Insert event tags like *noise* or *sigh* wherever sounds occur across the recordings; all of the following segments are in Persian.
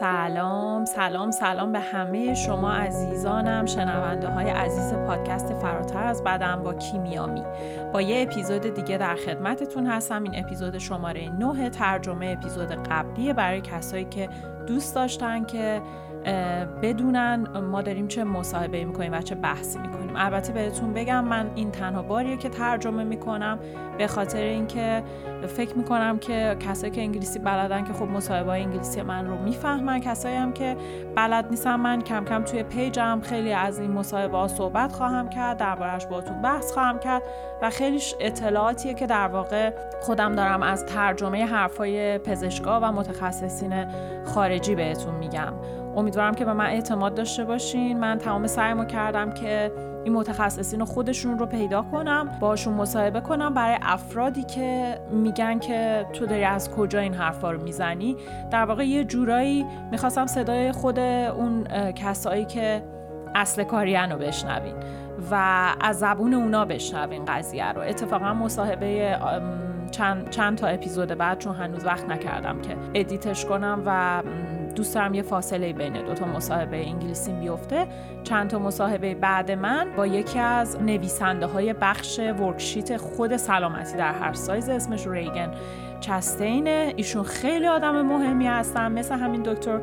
سلام سلام سلام به همه شما عزیزانم شنونده های عزیز پادکست فراتر از بدن با کیمیامی. با یه اپیزود دیگه در خدمتتون هستم. این اپیزود شماره 9 ترجمه اپیزود قبلی برای کسایی که دوست داشتن که بدونن ما داریم چه مصاحبه می‌کنیم و چه بحثی می‌کنیم. البته بهتون بگم من این تنها باریه که ترجمه می‌کنم به خاطر اینکه فکر می‌کنم که کسایی که انگلیسی بلدن که خب مصاحبه انگلیسی من رو می‌فهمن. کسایی هم که بلد نیستم من کم کم توی پیجم خیلی از این مصاحبه ها صحبت خواهم کرد دربارش باتون بحث خواهم کرد و خیلی اطلاعاتیه که در واقع خودم دارم از ترجمه حرفای پزشکا و متخصصین خارجی بهتون میگم. امیدوارم که به من اعتماد داشته باشین. من تمام سعیمو کردم که این متخصصین خودشون رو پیدا کنم باشون مصاحبه کنم برای افرادی که میگن که تو داری از کجا این حرفا رو می‌زنی. در واقع یه جورایی می‌خواستم صدای خود اون کسایی که اصل کاریان رو بشنوین و از زبون اونا بشنوین قضیه رو. اتفاقا مصاحبه چند, چند تا اپیزود بعد چون هنوز وقت نکردم که edit ش کنم و دوست دارم یه فاصله بین دو تا مصاحبه انگلیسی بیفته. چند تا مصاحبه بعد من با یکی از نویسنده های بخش worksheet خود سلامتی در هر سایز اسمش ریگن چستینه. ایشون خیلی آدم مهمی هستن مثل همین دکتر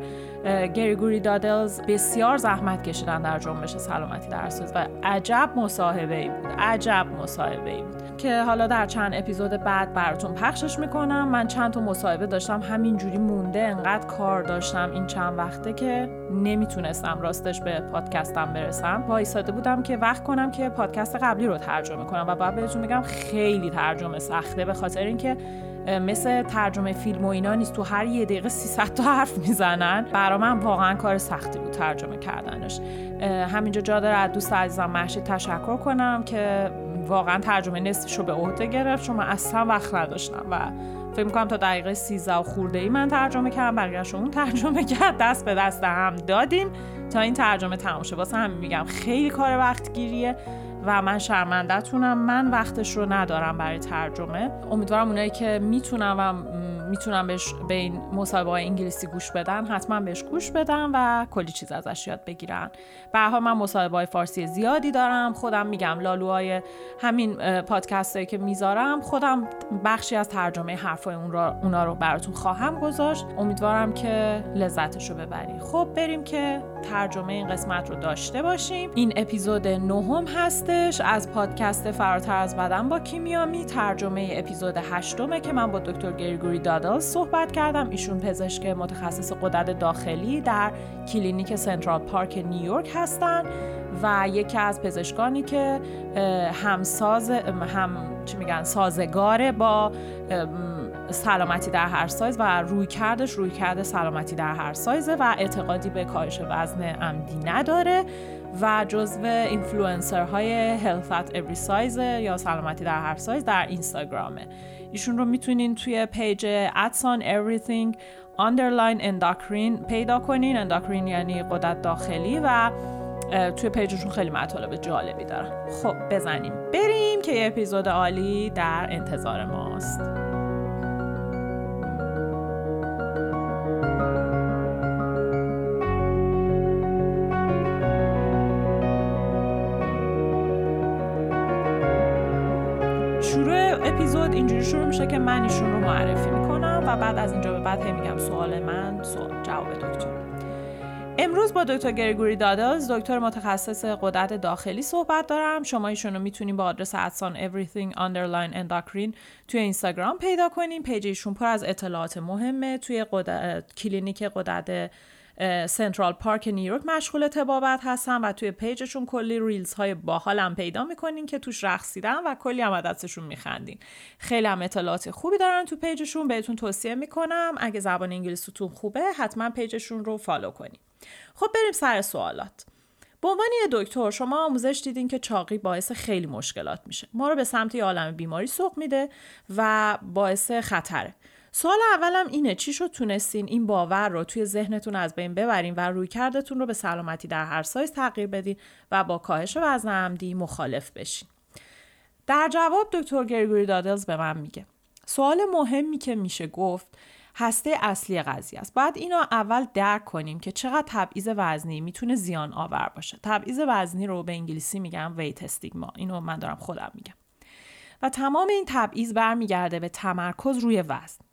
گریگوری دادلز. بسیار زحمت کشیدن در جنبش سلامتی در سایز و عجب مصاحبه ای بود عجب مصاحبه ای بود. که حالا در چند اپیزود بعد براتون پخشش می‌کنم. من چند تا مصاحبه داشتم همینجوری مونده انقدر کار داشتم این چند وقته که نمی‌تونستم راستش به پادکستم برسم. وایساده بودم که وقت کنم که پادکست قبلی رو ترجمه کنم و بعد بهتون میگم خیلی ترجمه سخته به خاطر اینکه مثل ترجمه فیلم و اینا نیست. تو هر یه دقیقه 300 تا حرف می‌زنن. برا من واقعا کار سختی بود ترجمه کردنش. همینجا جا داره از دوست عزیزم محشید تشکر کنم که واقعا ترجمه نصفش رو به عهده گرفت چون من اصلا وقت نداشتم و فکر می‌کنم تا دقیقه 13 و خورده ای من ترجمه کردم بقیه‌اش اون ترجمه کرد دست به دست هم دادیم تا این ترجمه تمام شه. واسه همین میگم خیلی کار وقت گیریه و من شرمندهتونم. من وقتش رو ندارم برای ترجمه. امیدوارم اونایی که می‌تونم و می‌تونم بهش به این مصاحبه انگلیسی گوش بدن حتما بهش گوش بدن و کلی چیز ازش یاد بگیرن. به من مصاحبه فارسی زیادی دارم. خودم میگم لالوهای همین پادکست هایی که می‌ذارم. خودم بخشی از ترجمه حرفای اون را اونا رو براتون خواهم گذاشت. امیدوارم که لذتش رو ببری. خب بریم که ترجمه این قسمت رو داشته باشیم. این اپیزود نهم هستش. از پادکست فراتر از بدن با کیمیامی. ترجمه اپیزود هشتمه که من با دکتر گریگوری دادل صحبت کردم. ایشون پزشک متخصص قدرت داخلی در کلینیک سنترال پارک نیویورک هستن و یکی از پزشکانی که همساز هم چی میگن سازگاره با سلامتی در هر سایز و رویکردش رویکرده سلامتی در هر سایزه و اعتقادی به کاهش وزن عمدی نداره و جزو اینفلوئنسر های health at every size یا سلامتی در هر سایز در اینستاگرامه. ایشون رو می‌تونین توی page ادسان everything underline endocrine پیدا کنین. انداکرین یعنی قدرت داخلی و توی پیجشون خیلی مطالب جالبی دارن. خب بزنیم. بریم که یه اپیزود عالی در انتظار ماست. شروع میشه که من ایشون رو معرفی می‌کنم و بعد از اینجا به بعد هی میگم سوال من سوال جواب دکتر. امروز با دکتر گریگوری دادلز دکتر متخصص غدد داخلی صحبت دارم. شما ایشون رو می‌تونین با آدرس at sign everything underline endocrine توی اینستاگرام پیدا کنین page ایشون پر از اطلاعات مهمه. توی کلینیک غدد سنترال پارک نیویورک مشغول طبابت هستن و توی page شون کلی reels های باحالم پیدا می‌کنین که توش رقصیدن و کلی هم دستشون میخندین. خیلی هم اطلاعات خوبی دارن تو page شون بهتون توصیه می‌کنم. اگه زبان انگلیسیتون خوبه حتما page شون رو follow کنین. خب بریم سر سوالات. به عنوان یه دکتر شما آموزش دیدین که چاقی باعث خیلی مشکلات میشه. ما رو به سمت یه عالم بیماری سوق میده و باعث خطره. سوال اولم اینه چی شد تونستین این باور رو توی ذهنتون از بین ببرین و رویکردتون رو به سلامتی در هر سایز تغییر بدین و با کاهش وزن عمدی مخالف بشین. در جواب دکتر گریگوری دادلز به من میگه سوال مهمی که میشه گفت هسته اصلی قضیه است. باید اینو اول درک کنیم که چقدر تبعیض وزنی می‌تونه زیان آور باشه. تبعیض وزنی رو به انگلیسی میگم ویت استیگما اینو من دارم خودم میگم. و تمام این تبعیض برمیگرده به تمرکز روی وزن.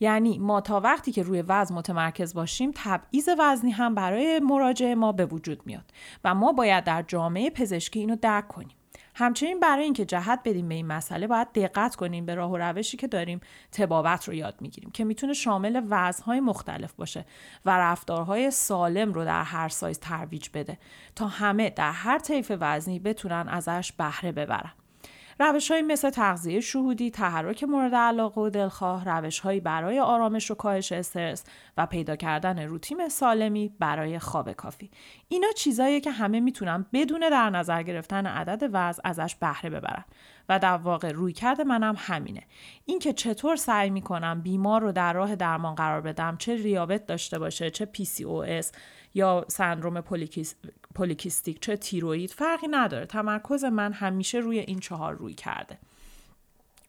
یعنی ما تا وقتی که روی وزن متمرکز باشیم تبعیض وزنی هم برای مراجعه ما به وجود میاد و ما باید در جامعه پزشکی اینو درک کنیم. همچنین برای اینکه جهت بدیم به این مسئله باید دقت کنیم به راه و روشی که داریم تبابت رو یاد می‌گیریم که می‌تونه شامل وزنهای مختلف باشه و رفتارهای سالم رو در هر سایز ترویج بده تا همه در هر طیف وزنی بتونن ازش بهره ببرن. روش های مثل تغذیه شهودی، تحرک مورد علاقه و دلخواه، روش هایی برای آرامش و کاهش استرس و پیدا کردن روتین سالمی برای خواب کافی. اینا چیزاییه که همه می‌تونن بدون در نظر گرفتن عدد وزن ازش بهره ببرن و در واقع روی کرده منم همینه. اینکه چطور سعی می‌کنم بیمار رو در راه درمان قرار بدم چه ریابت داشته باشه چه PCOS یا سندروم پولیکیستیک چه تیروید فرقی نداره. تمرکز من همیشه روی این چهار روی کرده.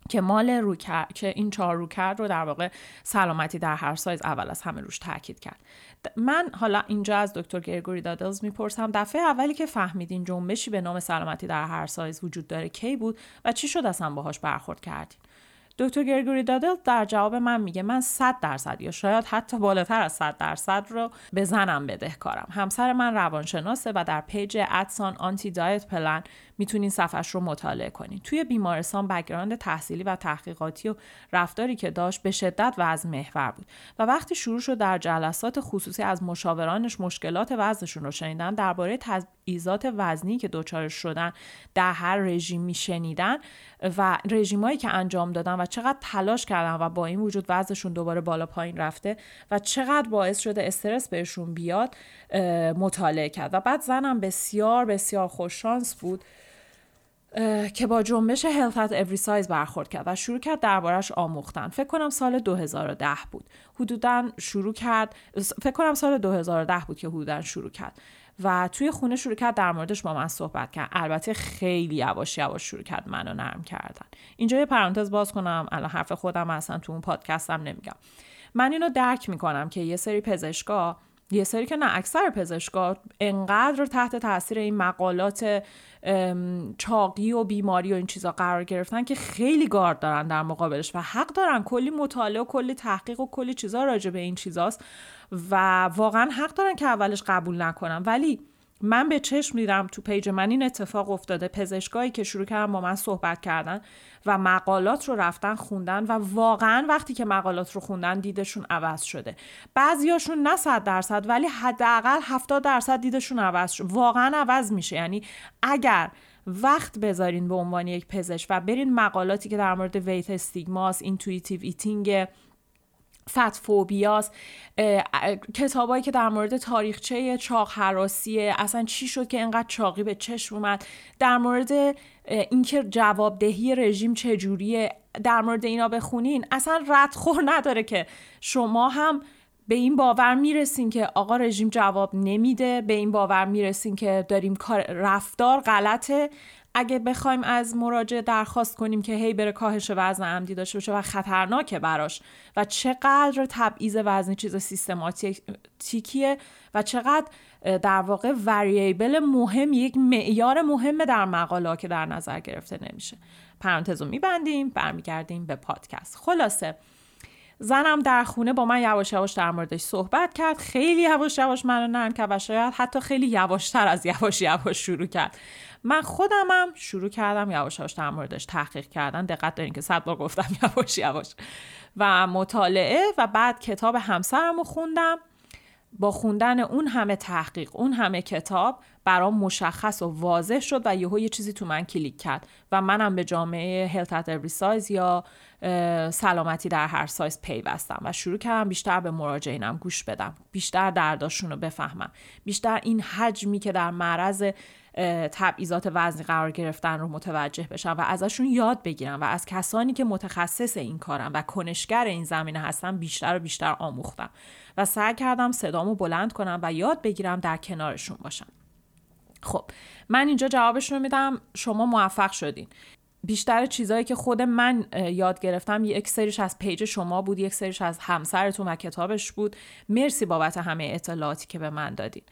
که مال روی که این چهار رویکرد رو در واقع سلامتی در هر سایز اول از همه روش تاکید کرد. من حالا اینجا از دکتر گرگوری دادلز می‌پرسم دفعه اولی که فهمیدین جنبشی به نام سلامتی در هر سایز وجود داره کی بود و چی شد اصلا باهاش برخورد کردین؟ دکتر گرگوری دادل در جواب من میگه من 100 درصد یا شاید حتی بالاتر از 100 درصد رو به زنم بدهکارم. همسر من روانشناسه و در page at sign anti diet plan می‌تونین صفحش رو مطالعه کنین. توی بیمارستان background تحصیلی و تحقیقاتی و رفتاری که داشت به شدت وزن محور بود و وقتی شروع شد در جلسات خصوصی از مشاورانش مشکلات وزنشون رو شنیدن درباره تبعیضات وزنی که دچارش شدن در هر رژیمی شنیدن و رژیمایی که انجام دادن و چقدر تلاش کردن و با این وجود وزنشون دوباره بالا پایین رفته و چقدر باعث شده استرس بهشون بیاد مطالعه کرد. و بعد زنم بسیار بسیار خوششانس بود. که با جنبش Health at Every Size برخورد کرد و شروع کرد دربارش آموختن. فکر کنم سال 2010 بود. حدودا شروع کرد فکر کنم سال 2010 بود که حدودا شروع کرد. و توی خونه شروع کرد در موردش با من صحبت کرد. البته خیلی یواش یواش شروع کرد منو نرم کردن. اینجا یه پرانتز باز کنم الان حرف خودم اصلا تو اون پادکستم نمیگم. من اینو درک می‌کنم که یه سری پزشکا یه سری که نه اکثر پزشکا انقدر تحت تاثیر این مقالات چاقی و بیماری و این چیزا قرار گرفتن که خیلی گارد دارن در مقابلش و حق دارن. کلی مطالعه و کلی تحقیق و کلی چیزا راجع به این چیزاست و واقعا حق دارن که اولش قبول نکنن. ولی من به چشم دیدم تو پیج من این اتفاق افتاده. پزشکایی که شروع کردن با من صحبت کردن و مقالات رو رفتن خوندن و واقعا وقتی که مقالات رو خوندن دیدشون عوض شده. بعضیاشون نه صد درصد ولی حداقل 70 درصد دیدشون عوض شد واقعا عوض میشه. یعنی اگر وقت بذارین به عنوان یک پزشک و برین مقالاتی که در مورد weight stigma س intuitive eating fat phobia س کتابایی که در مورد تاریخچه چاق هراسیه اصلا چی شد که انقدر چاقی به چشم اومد؟ در مورد اینکه جوابدهی رژیم چجوریه؟ در مورد اینا بخونین. اصلا ردخور نداره که شما هم به این باور می‌رسین که آقا رژیم جواب نمیده به این باور می‌رسین که داریم کار رفتار غلطه. اگه بخوایم از مراجع درخواست کنیم که هی بره کاهش وزن عمدی داشته باشه و خطرناکه براش و چقدر تبعیض وزنی چیز سیستماتیکیه و چقدر در واقع وریبل مهم یک معیار مهم در مقاله که در نظر گرفته نمیشه. پرانتز رو میبندیم برمیگردیم به پادکست. خلاصه زنم در خونه با من یواش یواش در موردش صحبت کرد. خیلی یواش یواش منو نرم کرد و شاید حتی خیلی یواشتر از یواش یواش شروع کرد. من خودمم شروع کردم یواش یواش در موردش تحقیق کردن. دقت دارین که صد بار گفتم *laughs* یواش یواش. و مطالعه و بعد کتاب همسرم رو خوندم. با خوندن اون همه تحقیق اون همه کتاب برام مشخص و واضح شد و یهو یه چیزی تو من کلیک کرد و منم به جامعه هلت ات سایز یا سلامتی در هر سایز پیوستم و شروع کردم بیشتر به مراجعینم گوش بدم بیشتر درداشون رو بفهمم. بیشتر این حجمی که در معرض تبعیضات وزنی قرار گرفتن رو متوجه بشم و ازشون یاد بگیرم و از کسانی که متخصص این کارن و کنشگر این زمینه هستن بیشتر و بیشتر آموختم و سعی کردم صدامو بلند کنم و یاد بگیرم در کنارشون باشم خب من اینجا جوابشون رو میدم. شما موفق شدین. بیشتر چیزهایی که خود من یاد گرفتم. یک سریش از پیج شما بود یک سریش از همسرتون و کتابش بود. مرسی بابت همه اطلاعاتی که به من دادین.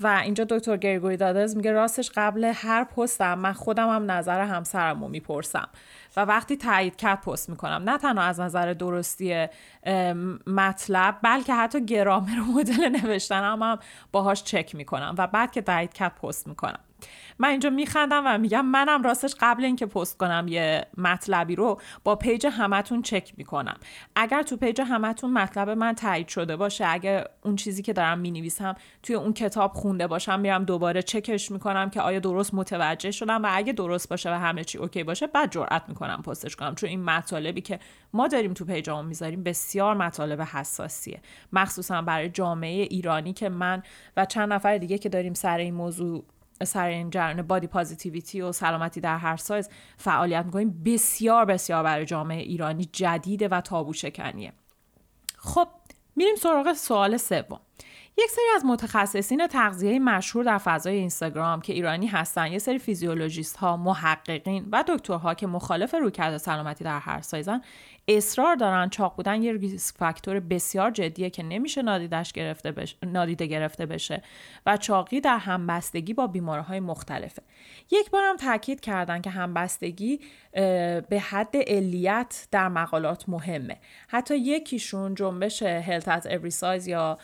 و اینجا دکتر گریگوری دادز میگه راستش قبل هر پستم من خودم هم نظر همسرم رو می‌پرسم. و وقتی تایید کرد پست می‌کنم. نه تنها از نظر درستی مطلب بلکه حتی گرامر و مدل نوشتنم هم باهاش چک می‌کنم. و بعد که تایید کرد پست می‌کنم. من اینجا میخندم و میگم منم راستش قبل اینکه پست کنم یه مطلبی رو با پیج همتون چک می‌کنم. اگر تو پیج همتون مطلب من تایید شده باشه اگر اون چیزی که دارم می‌نویسم توی اون کتاب خونده باشم میرم دوباره چکش می‌کنم که آیا درست متوجه شدم و اگه درست باشه و همه چی اوکی باشه بعد جرئت می‌کنم پستش کنم. چون این مطالبی که ما داریم تو پیجامون می‌ذاریم بسیار مطالب حساسیه. مخصوصا برای جامعه ایرانی که من و چند نفر دیگه که داریم سر این موضوع سر این جریان بادی پازیتیویتی و سلامتی در هر سایز فعالیت می‌کنیم. بسیار بسیار برای جامعه ایرانی جدیده و تابو شکنیه. خب میریم سراغ سوال سوم. یک سری از متخصصین تغذیه مشهور در فضای اینستاگرام که ایرانی هستن یه سری فیزیولوژیست ها محققین و دکترها که مخالف رویکرد سلامتی در هر سایزن اصرار دارن چاق بودن یه ریسک فاکتور بسیار جدیه که نمیشه نادیدش گرفته بشه، نادیده گرفته بشه و چاقی در همبستگی با بیماریهای مختلفه. یک بار هم تاکید کردن که همبستگی به حد علیت در مقالات مهمه. حتی یکیشون جنبش هلت از every size یا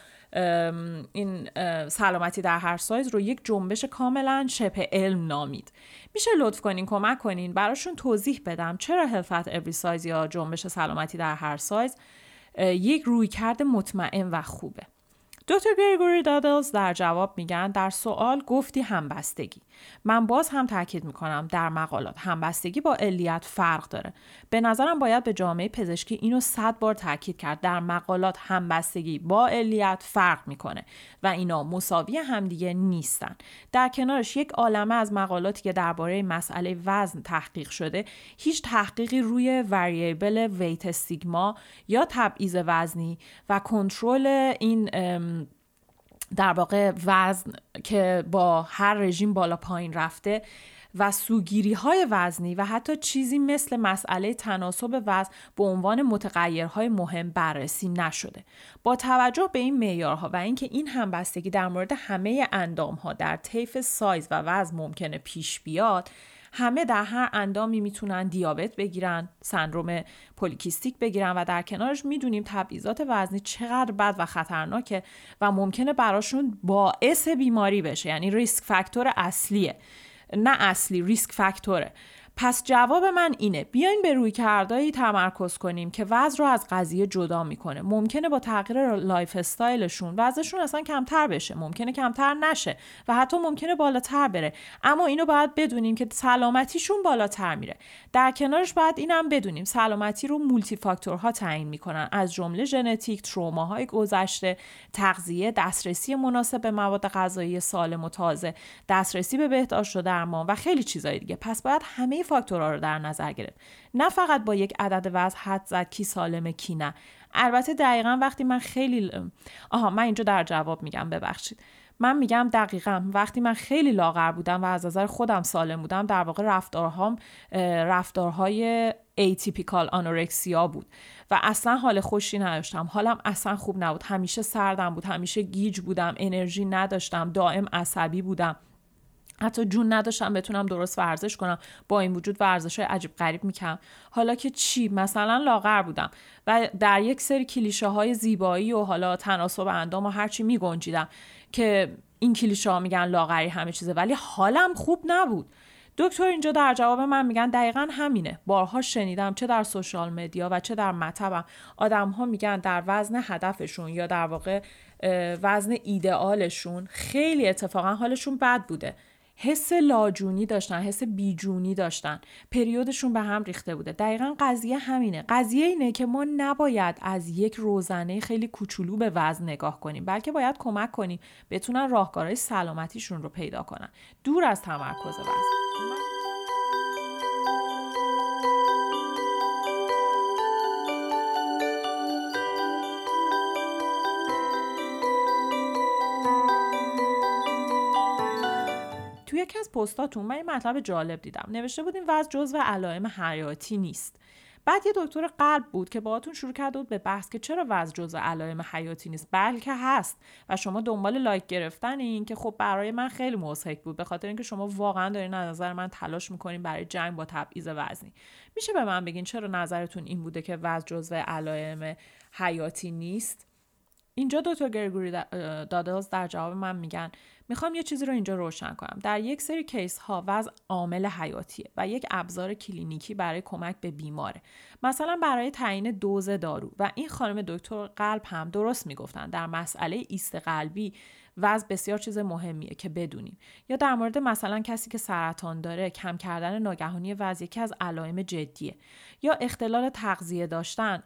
این سلامتی در هر سایز رو یک جنبش کاملا شبه علم نامید. میشه لطف کنین کمک کنین براشون توضیح بدم چرا هلفت اوری سایز یا جنبش سلامتی در هر سایز یک رویکرد مطمئن و خوبه. دکتر گریگوری دادلز در جواب میگن در سوال گفتی همبستگی. من باز هم تاکید می‌کنم در مقالات همبستگی با علیت فرق داره. به نظرم باید به جامعه پزشکی اینو صد بار تاکید کرد. در مقالات همبستگی با علیت فرق می‌کنه و اینا مساوی همدیگه نیستن. در کنارش یک عالمه از مقالاتی که درباره مسئله وزن تحقیق شده هیچ تحقیقی روی وریبل ویت استیگما یا تبعیض وزنی و کنترل این در واقع وزن که با هر رژیم بالا پایین رفته و سوگیری های وزنی و حتی چیزی مثل مسئله تناسب وزن به عنوان متغیرهای مهم بررسی نشده. با توجه به این معیارها و اینکه این همبستگی در مورد همه اندام ها در طیف سایز و وزن ممکنه پیش بیاد همه در هر اندامی می‌تونن دیابت بگیرن سندروم پولیکیستیک بگیرن و در کنارش می‌دونیم تبعیضات وزنی چقدر بد و خطرناکه و ممکنه براشون باعث بیماری بشه. یعنی ریسک فاکتور اصلیه. نه اصلی ریسک فاکتوره پس جواب من اینه. بیاین به روی کردایی تمرکز کنیم که وضع رو از قضیه جدا می‌کنه. ممکنه با تغییر لایف استایلشون وضعشون اصلا کمتر بشه. ممکنه کمتر نشه و حتی ممکنه بالاتر بره. اما اینو باید بدونیم که سلامتیشون بالاتر میره. در کنارش باید اینم بدونیم. سلامتی رو مولتی فاکتورها تعیین می‌کنن. از جمله ژنتیک تروماهای گذشته تغذیه دسترسی مناسب به مواد غذایی سالم و تازه دسترسی به بهداشت و درمان و خیلی چیزای دیگه. پس باید همه فاکتورها رو در نظر گرفت. نه فقط با یک عدد وزن حد زد کی سالمه کی نه. البته دقیقا وقتی من خیلی آها من اینجا در جواب میگم ببخشید. من میگم دقیقا وقتی من خیلی لاغر بودم و از نظر خودم سالم بودم در واقع رفتارهام رفتارهای ایتیپیکال آنورکسیا بود و اصلا حال خوشی نداشتم. حالم اصلا خوب نبود. همیشه سردم بود همیشه گیج بودم انرژی نداشتم دائم عصبی بودم. حتی جون نداشتم بتونم درست ورزش کنم. با این وجود ورزش های عجیب غریب می‌کنم حالا که چی؟ مثلا لاغر بودم و در یک سری کلیشه های زیبایی و حالا تناسب اندام و هرچی میگنجیدم که این کلیشه ها میگن لاغری همه چیزه. ولی حالم خوب نبود. دکتر اینجا در جواب من میگن دقیقا همینه. بارها شنیدم چه در سوشال مدیا و چه در مطبم. آدم ها میگن در وزن هدفشون یا در واقع وزن ایدئالشون خیلی اتفاقا حالشون بد بوده. حس لاجونی داشتن حس بیجونی داشتن. پریودشون به هم ریخته بوده. دقیقا قضیه همینه. قضیه اینه که ما نباید از یک روزنه خیلی کوچولو به وزن نگاه کنیم بلکه باید کمک کنیم بتونن راهکارهای سلامتیشون رو پیدا کنن. دور از تمرکز وزن. توی یکی از پستاتون من این مطلب جالب دیدم. نوشته بودیم وزن جزو علائم حیاتی نیست. بعد یه دکتر قلب بود که باهاتون شروع کرده بود به بحث که چرا وزن جزء علائم حیاتی نیست بلکه هست. و شما دنبال لایک گرفتن این که خب برای من خیلی مضحک بود به خاطر اینکه شما واقعا دارین از نظر من تلاش می‌کنین برای جنگ با تبعیض وزنی. میشه به من بگین چرا نظرتون این بوده که وزن جزء علائم حیاتی نیست؟ اینجا دکتر گرگوری داداز در جواب من میگن می‌خوام یه چیزی رو اینجا روشن کنم. در یک سری کیس ها وضع عامل حیاتیه و یک ابزار کلینیکی برای کمک به بیماره. مثلا برای تعیین دوز دارو. و این خانم دکتر قلب هم درست می‌گفتن. در مسئله ایست قلبی وضع بسیار چیز مهمیه که بدونیم. یا در مورد مثلا کسی که سرطان داره کم کردن ناگهانی وضع یکی از علائم جدیه. یا اختلال تغذیه داشتن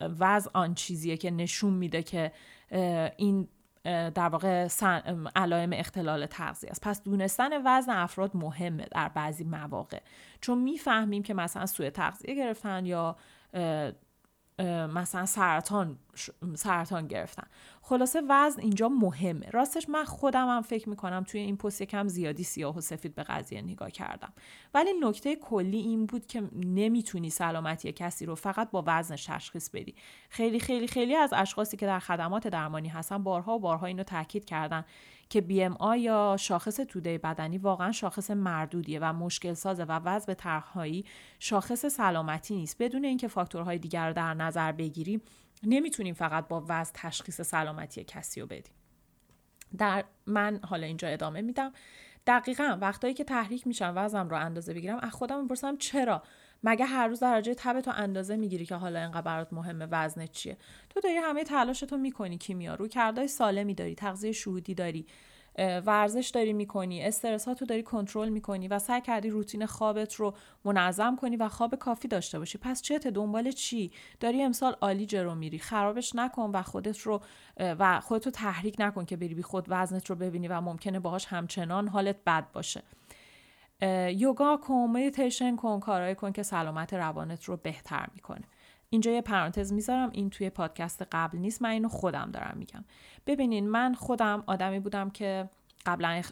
وضع آن چیزیه که نشون میده که این در واقع علائم اختلال تغذیه است. پس دونستن وزن افراد مهمه در بعضی مواقع. چون می‌فهمیم که مثلا سوء تغذیه گرفتن یا مثلا سرطان سرطان گرفتن. خلاصه وزن اینجا مهمه. راستش من خودم هم فکر می‌کنم توی این پست یکم زیادی سیاه و سفید به قضیه نگاه کردم. ولی نکته کلی این بود که نمی‌تونی سلامتی کسی رو فقط با وزن تشخیص بدی. خیلی خیلی خیلی از اشخاصی که در خدمات درمانی هستن بارها و بارها اینو تاکید کردن. که BMI یا شاخص توده بدنی واقعا شاخص مردودیه و مشکل سازه و وضع طرحهایی شاخص سلامتی نیست. بدون اینکه فاکتورهای دیگر رو در نظر بگیریم نمی‌تونیم فقط با وضع تشخیص سلامتی کسی رو بدیم. در من حالا اینجا ادامه میدم. دقیقا وقتایی که تحریک میشم وزنم رو اندازه بگیرم از خودم می‌پرسم چرا مگه هر روز درجه تب تو اندازه می‌گیری که حالا اینقدر برات مهمه وزنت چیه؟ تو داری همه تلاشتو می‌کنی کیمیا. رو کردای سالمی داری تغذیه شهودی داری ورزش داری می‌کنی استرس ها تو داری کنترل می‌کنی و سعی کردی روتین خوابت رو منظم کنی و خواب کافی داشته باشی. پس چته دنبال چی؟ داری امسال عالی جرو میری. خرابش نکن و خودت رو و خودت رو تحریک نکن که بری بی خود وزنت رو ببینی و ممکنه باهاش همچنان حالت بد باشه. یوگا کن مدیتیشن کن کارهای کن که سلامت روانت رو بهتر می‌کنه. اینجا یه پرانتز می‌ذارم این توی پادکست قبل نیست من اینو خودم دارم میگم. ببینین من خودم آدمی بودم که قبلا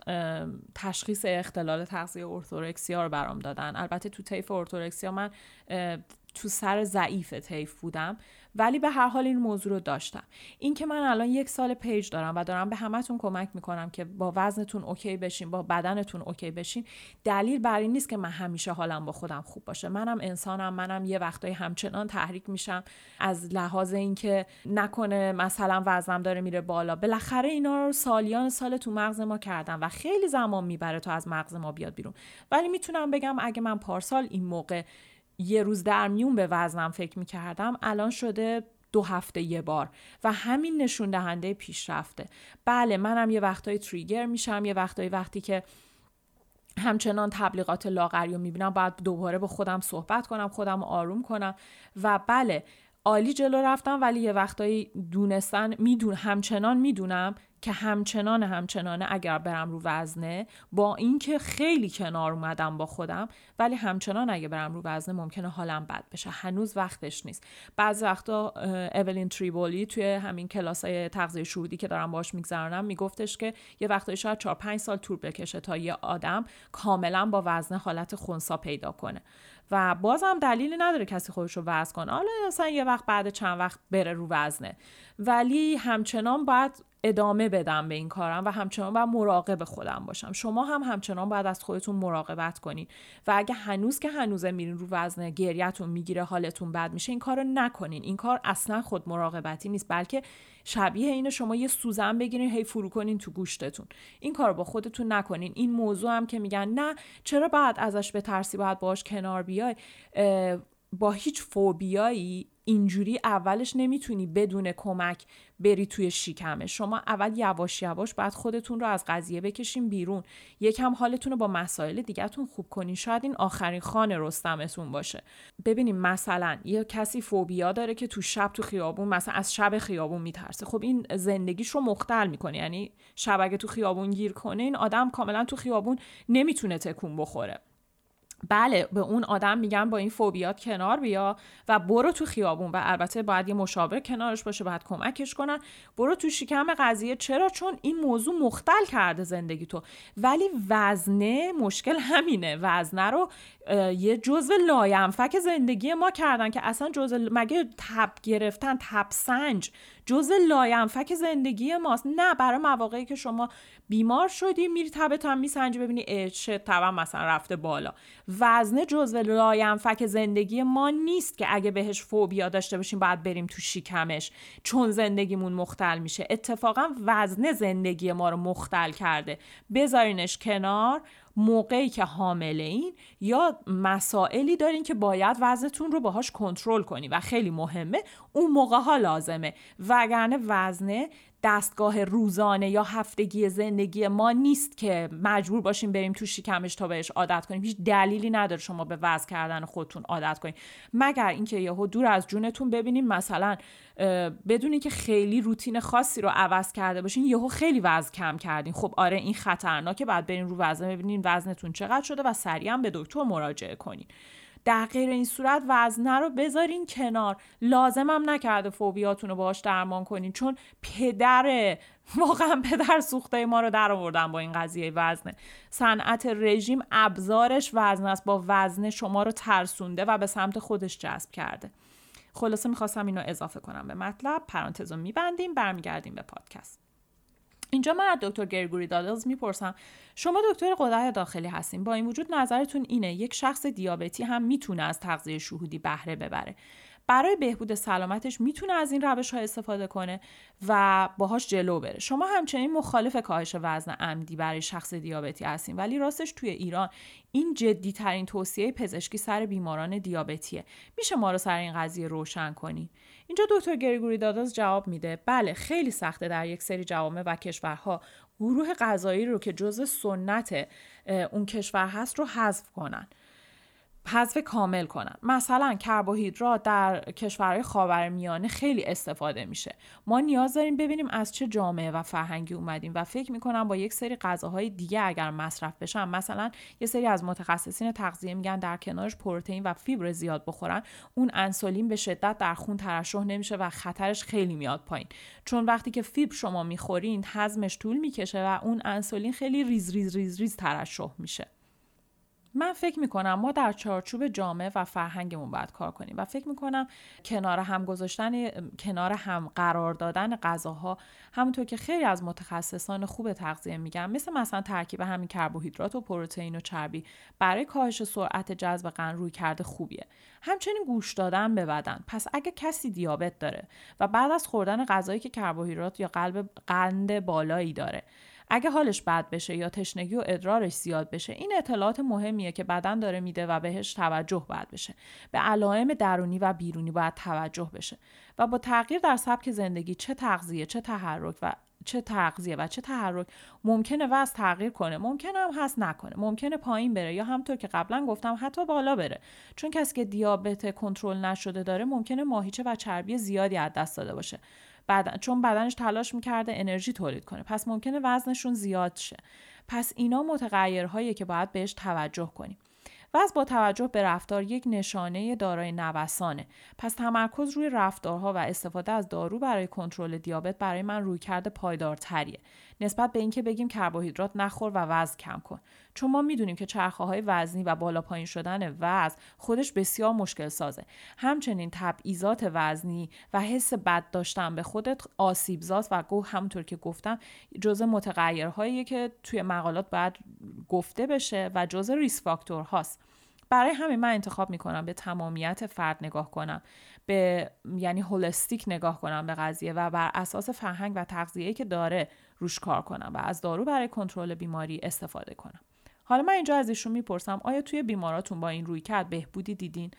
تشخیص اختلال تغذیه ارتورکسیا رو برام دادن. البته تو طیف ارتورکسیا من تو سر ضعیف طیف بودم. ولی به هر حال این موضوع رو داشتم. این که من الان یک سال پیج دارم و دارم به همتون کمک می‌کنم که با وزنتون اوکی بشین با بدنتون اوکی بشین دلیل بر این نیست که من همیشه حالم با خودم خوب باشه. منم انسانم منم یه وقتایی همچنان تحریک میشم از لحاظ اینکه نکنه مثلا وزنم داره میره بالا. بالاخره اینا رو سالیان سال تو مغز ما کردم و خیلی زمان می‌بره تا از مغز ما بیاد بیرون. ولی می‌تونم بگم اگه من پارسال این موقع یه روز در میون به وزنم فکر می‌کردم الان شده دو هفته یه بار و همین نشون دهنده پیشرفته. بله منم یه وقتایی تریگر میشم یه وقتایی وقتی که همچنان تبلیغات لاغری رو می‌بینم باید دوباره با خودم صحبت کنم خودم آروم کنم و بله عالی جلو رفتم ولی یه وقتایی دونستن میدون همچنان می‌دونم که همچنان همچنانه اگر برم رو وزنه با اینکه خیلی کنار اومدم با خودم ولی همچنان اگه برم رو وزنه ممکنه حالم بد بشه. هنوز وقتش نیست. بعضی وقتا اولین تریبولی توی همین کلاس های تغذیه شهودی که دارم باش میگذرانم میگفتش که یه وقتایی شاید 4 5 سال طول بکشه تا یه آدم کاملا با وزنه حالت خونسا پیدا کنه. و بازم دلیلی نداره کسی خودش رو وزن کنه. حالا مثلا یه وقت بعد چند وقت بره رو وزنه. ولی همچنان باید ادامه بدم به این کارم و همچنان باید مراقب خودم باشم. شما هم همچنان باید از خودتون مراقبت کنین و اگه هنوز که هنوزه میرین رو وزن گریتون می‌گیره حالتون بد میشه این کار رو نکنین. این کار اصلا خود مراقبتی نیست بلکه شبیه این شما یه سوزن بگیرین هی فرو کنین تو گوشتتون. این کار با خودتون نکنین. این موضوع هم که میگن نه چرا بعد ازش به ترسی باید باش کنار بیای؟ با هیچ فوبیایی اینجوری اولش نمی‌تونی بدون کمک بری توی شیکمه شما اول یواش یواش باید خودتون رو از قضیه بکشین بیرون. یکم حالتون رو با مسائل دیگهتون خوب کنین. شاید این آخرین خانه رستمتون باشه. ببینیم مثلا یه کسی فوبیا داره که تو شب تو خیابون مثلا از شب خیابون میترسه. خب این زندگیش رو مختل می‌کنه. یعنی شب اگه تو خیابون گیر کنه این آدم کاملا تو خیابون نمی‌تونه تکون بخوره. بله به اون آدم میگن با این فوبیات کنار بیا و برو تو خیابون و البته باید یه مشاور کنارش باشه باید کمکش کنن. برو تو شکم قضیه. چرا؟ چون این موضوع مختل کرده زندگی تو. ولی وزنه مشکل همینه. وزنه رو یه جزء لاینفک زندگی ما کردن که اصلا جزء مگه تب گرفتن تب سنج جزء لاینفک زندگی ماست. نه برای مواقعی که شما بیمار شدی میری تبت هم میسنجی ببینی چه تبم مثلا رفته بالا. وزنه جزء لاینفک زندگی ما نیست که اگه بهش فوبیا داشته باشیم باید بریم تو شیکمش چون زندگیمون مختل میشه. اتفاقا وزنه زندگی ما رو مختل کرده. بذارینش کنار. موقعی که حامله این یا مسائلی دارین که باید وزنتون رو باهاش کنترل کنی و خیلی مهمه اون موقع ها لازمه. وگرنه وزنه دستگاه روزانه یا هفتگی زندگی ما نیست که مجبور باشیم بریم تو شکمش تا بهش عادت کنیم. هیچ دلیلی نداره شما به وزن کردن خودتون عادت کنید مگر اینکه یهو دور از جونتون ببینیم مثلا بدونی که خیلی روتین خاصی رو عوض کرده باشین یهو خیلی وزن کم کردین. خب آره این خطرناکه بعد برین رو وزن ببینین وزنتون چقدر شده و سریعا به دکتر مراجعه کنین. در غیر این صورت وزنه رو بذارین کنار. لازمم نکرده فوبیاتون رو باهاش درمان کنین چون پدر واقعا پدر سوخته ما رو در آوردن با این قضیه وزنه صنعت رژیم ابزارش وزن است با وزنه شما رو ترسونده و به سمت خودش جذب کرده. خلاصه می‌خواستم اینو اضافه کنم به مطلب. پرانتز رو میبندیم برمیگردیم به پادکست. اینجا من از دکتر گرگوری دادلز می‌پرسم. شما دکتر قدرت داخلی هستین. با این وجود نظرتون اینه یک شخص دیابتی هم می‌تونه از تغذیه شهودی بهره ببره. برای بهبود سلامتش می‌تونه از این روش ها استفاده کنه و باهاش جلو بره. شما همچنین مخالف کاهش وزن عمدی برای شخص دیابتی هستین. ولی راستش توی ایران این جدی ترین توصیه پزشکی سر بیماران دیابتیه. میشه ما رو سر این قضیه روشن کنی؟ اینجا دکتر گریگوری داداز جواب میده. بله خیلی سخته در یک سری جوامع و کشورها گروه غذایی رو که جزء سنت اون کشور هست رو حذف کنن. حذف کامل کنن. مثلا کربوهیدرات در کشورهای خاورمیانه خیلی استفاده میشه. ما نیاز داریم ببینیم از چه جامعه و فرهنگی اومدیم و فکر می‌کنم با یک سری غذاهای دیگه اگر مصرف بشن مثلا یه سری از متخصصین تغذیه میگن در کنارش پروتئین و فیبر زیاد بخورن. اون انسولین به شدت در خون ترشح نمیشه و خطرش خیلی میاد پایین. چون وقتی که فیبر شما می‌خورین هضمش طول می‌کشه و اون انسولین خیلی ریز ریز ریز ریز ترشح میشه. من فکر می‌کنم ما در چارچوب جامعه و فرهنگمون باید کار کنیم و فکر می‌کنم کنار هم گذاشتن کنار هم قرار دادن غذاها همونطور که خیلی از متخصصان خوب تغذیه میگن مثل مثلا ترکیب همین کربوهیدرات و پروتئین و چربی برای کاهش سرعت جذب قند روی کرده خوبیه. همچنین گوش دادن به بدن. پس اگه کسی دیابت داره و بعد از خوردن غذایی که کربوهیدرات یا قلب قند بالایی داره اگه حالش بد بشه یا تشنگی و ادرارش زیاد بشه این اطلاعات مهمیه که بدن داره میده و بهش توجه باید بشه. به علائم درونی و بیرونی باید توجه بشه و با تغییر در سبک زندگی چه تغذیه چه تحرک و چه تغذیه و چه تحرک ممکنه وزن تغییر کنه ممکنه هم هست نکنه ممکنه پایین بره یا همطور که قبلا گفتم حتی بالا بره. چون کسی که دیابت کنترل نشده داره ممکنه ماهیچه و چربی زیادی از دست داده باشه. بدن چون بدنش تلاش می‌کرده انرژی تولید کنه. پس ممکنه وزنشون زیاد شه. پس اینا متغیرهایی که باید بهش توجه کنیم. وزن با توجه به رفتار یک نشانه دارای نوسانه. پس تمرکز روی رفتارها و استفاده از دارو برای کنترل دیابت برای من روی کرده پایدارتریه. نسبت به اینکه بگیم کربوهیدرات نخور و وزن کم کن. چون ما می‌دونیم که چرخه های وزنی و بالا پایین شدن وزن خودش بسیار مشکل سازه همچنین تبعیضات وزنی و حس بد داشتن به خودت آسیبزاست و گو همونطور که گفتم جزء متغیرهایی که توی مقالات باید گفته بشه و جزء ریس فاکتور هاست. برای همین من انتخاب می‌کنم به تمامیت فرد نگاه کنم به یعنی هولستیک نگاه کنم به قضیه و بر اساس فرهنگ و تغذیه که داره روش کار کنم و از دارو برای کنترل بیماری استفاده کنم. حالا من اینجا از ایشون می‌پرسم آیا توی بیماراتون با این روی کرد بهبودی دیدین؟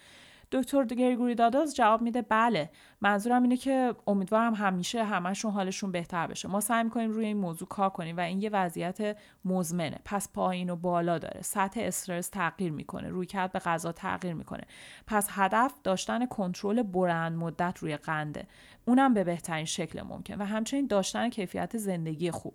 دکتر گریگوری داداز جواب میده بله منظورم اینه که امیدوارم همیشه همشون حالشون بهتر بشه. ما سعی می‌کنیم روی این موضوع کار کنیم و این یه وضعیت مزمنه. پس پایین و بالا داره. سطح استرس تغییر می‌کنه. روی کرد به غذا تغییر می‌کنه. پس هدف داشتن کنترل بلند مدت روی قنده. اونم به بهترین شکل ممکن. و همچنین داشتن کیفیت زندگی خوب.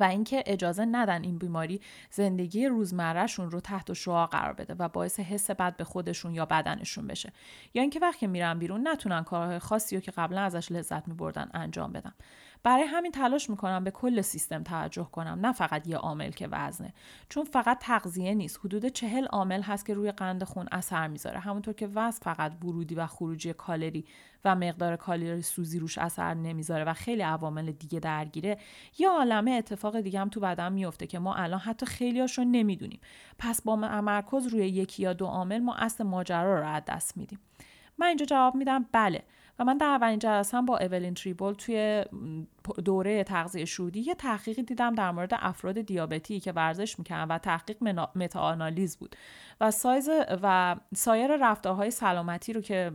و اینکه اجازه ندن این بیماری زندگی روزمرهشون رو تحت شعا قرار بده و باعث حس بد به خودشون یا بدنشون بشه. یا اینکه وقتی میرن بیرون نتونن کارهای خاصی رو که قبلا ازش لذت میبردن انجام بدن. برای همین تلاش می‌کنم به کل سیستم توجه کنم نه فقط یه عامل که وزنه. چون فقط تغذیه نیست. حدود چهل عامل هست که روی قند خون اثر می‌ذاره. همونطور که وزن فقط ورودی و خروجی کالری و مقدار کالری سوزی روش اثر نمی‌ذاره و خیلی عوامل دیگه درگیره یه عالمه اتفاق دیگه هم تو بدن میفته که ما الان حتی خیلیاشو نمی‌دونیم. پس با تمرکز روی یکی یا دو عامل ما اصل ماجرا رو از دست میدیم. من اینجا جواب میدم. بله. و من در اولین جلسه با اولین تریبول توی دوره تغذیه شودی یه تحقیقی دیدم در مورد افراد دیابتی که ورزش می‌کنن و تحقیق متاآنالیز بود. و سایز و سایر رفتارهای سلامتی رو که